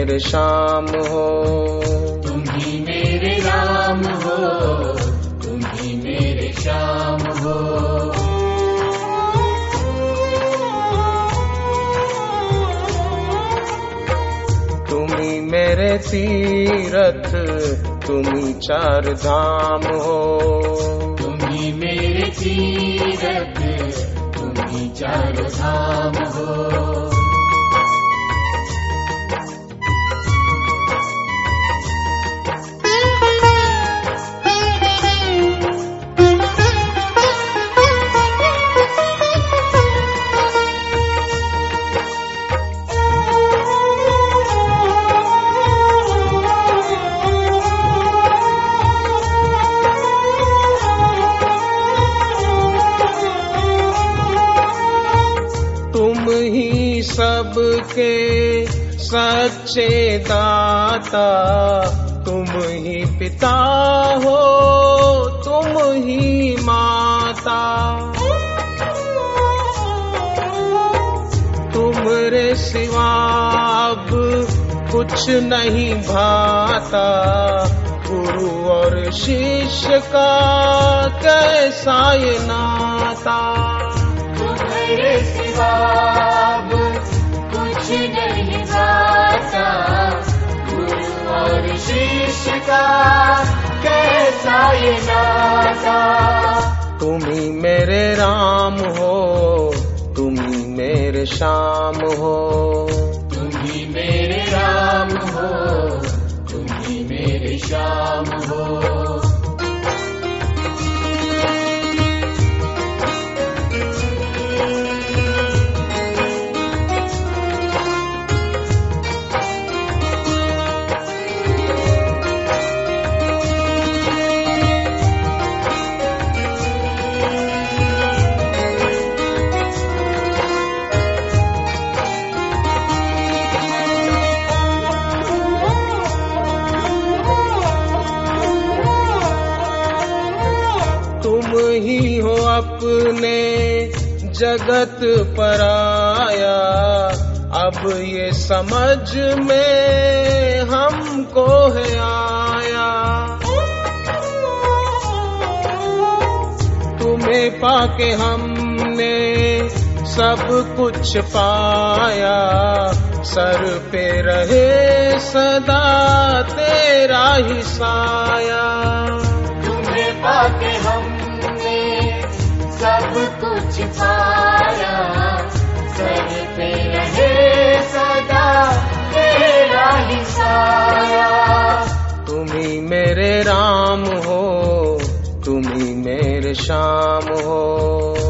मेरे शाम हो। तुम ही मेरे राम हो। तुम ही मेरे श्याम हो। तुम ही मेरे तीरथ तुम ही चार धाम हो। तुम ही मेरे तीरथ तुम ही चारों धाम हो। सबके सच्चे दाता, तुम ही पिता हो, तुम ही माता। तुमरे सिवा अब कुछ नहीं भाता, गुरु और शिष्य का कैसा ये नाता। तुम्हारे सिवा कुछ नहीं भाता गुरु और शिष्य का कैसा ये नाता। तुम ही मेरे राम हो तुम ही मेरे श्याम हो। तुम ही मेरे राम हो तुम ही मेरे श्याम हो। ही हो अपने जगत पर आया। अब ये समझ में हमको है आया। तुम्हें पाके हमने सब कुछ पाया। सर पे रहे सदा तेरा ही साया। तुम्हें पाके सब कुछ सर पे रहे सदा, तेरा ही साया। तुम मेरे राम हो, तुम ही मेरे श्याम ही।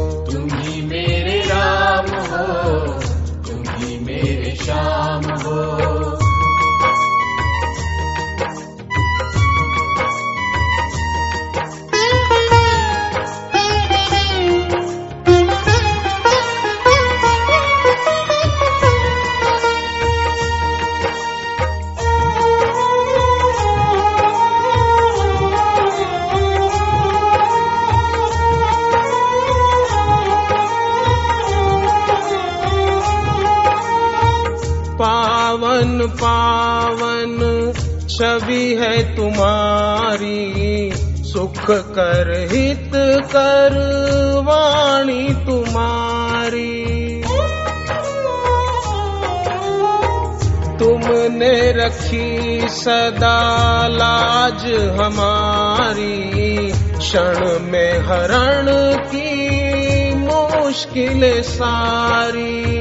पावन पावन छवि है तुम्हारी। सुख कर हित कर वाणी तुम्हारी। तुमने रखी सदा लाज हमारी। क्षण में हरण की मुश्किल सारी।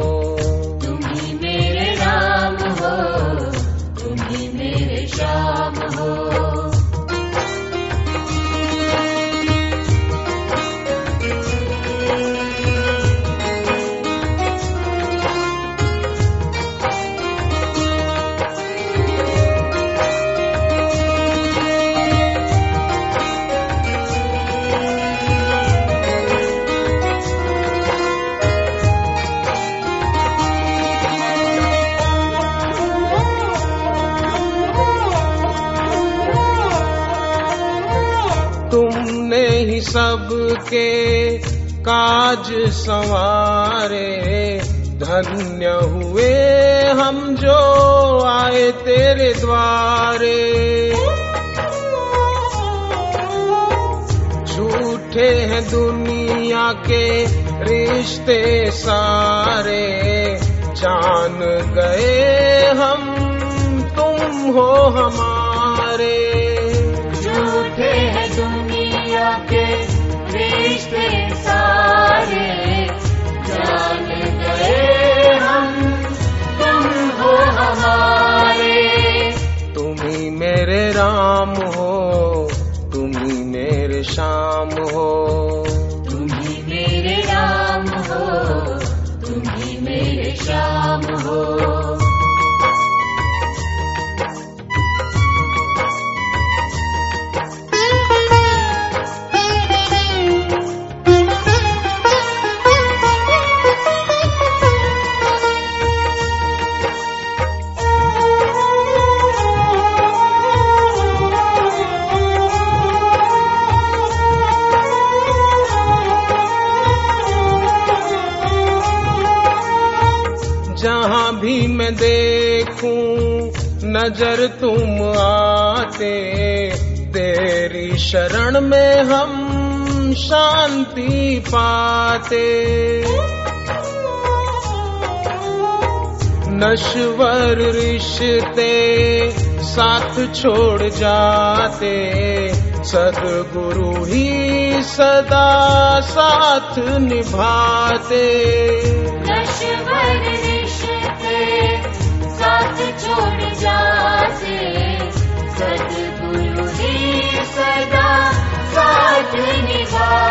सबके काज संवारे, धन्य हुए हम जो आए तेरे द्वारे। झूठे हैं दुनिया के रिश्ते सारे, जान गए हम, तुम हो हमारे। रिश्ते सारे जान गए हम तुम हो हमारे। तुम्ही मेरे राम हो तुम्ही मेरे श्याम हो। तुम ही मेरे राम हो तुम ही मेरे श्याम हो। जहाँ भी मैं देखूँ, नज़र तुम आते। तेरी शरण में हम शांति पाते। नश्वर रिश्ते साथ छोड़ जाते। सदगुरु ही सदा साथ निभाते। निभाते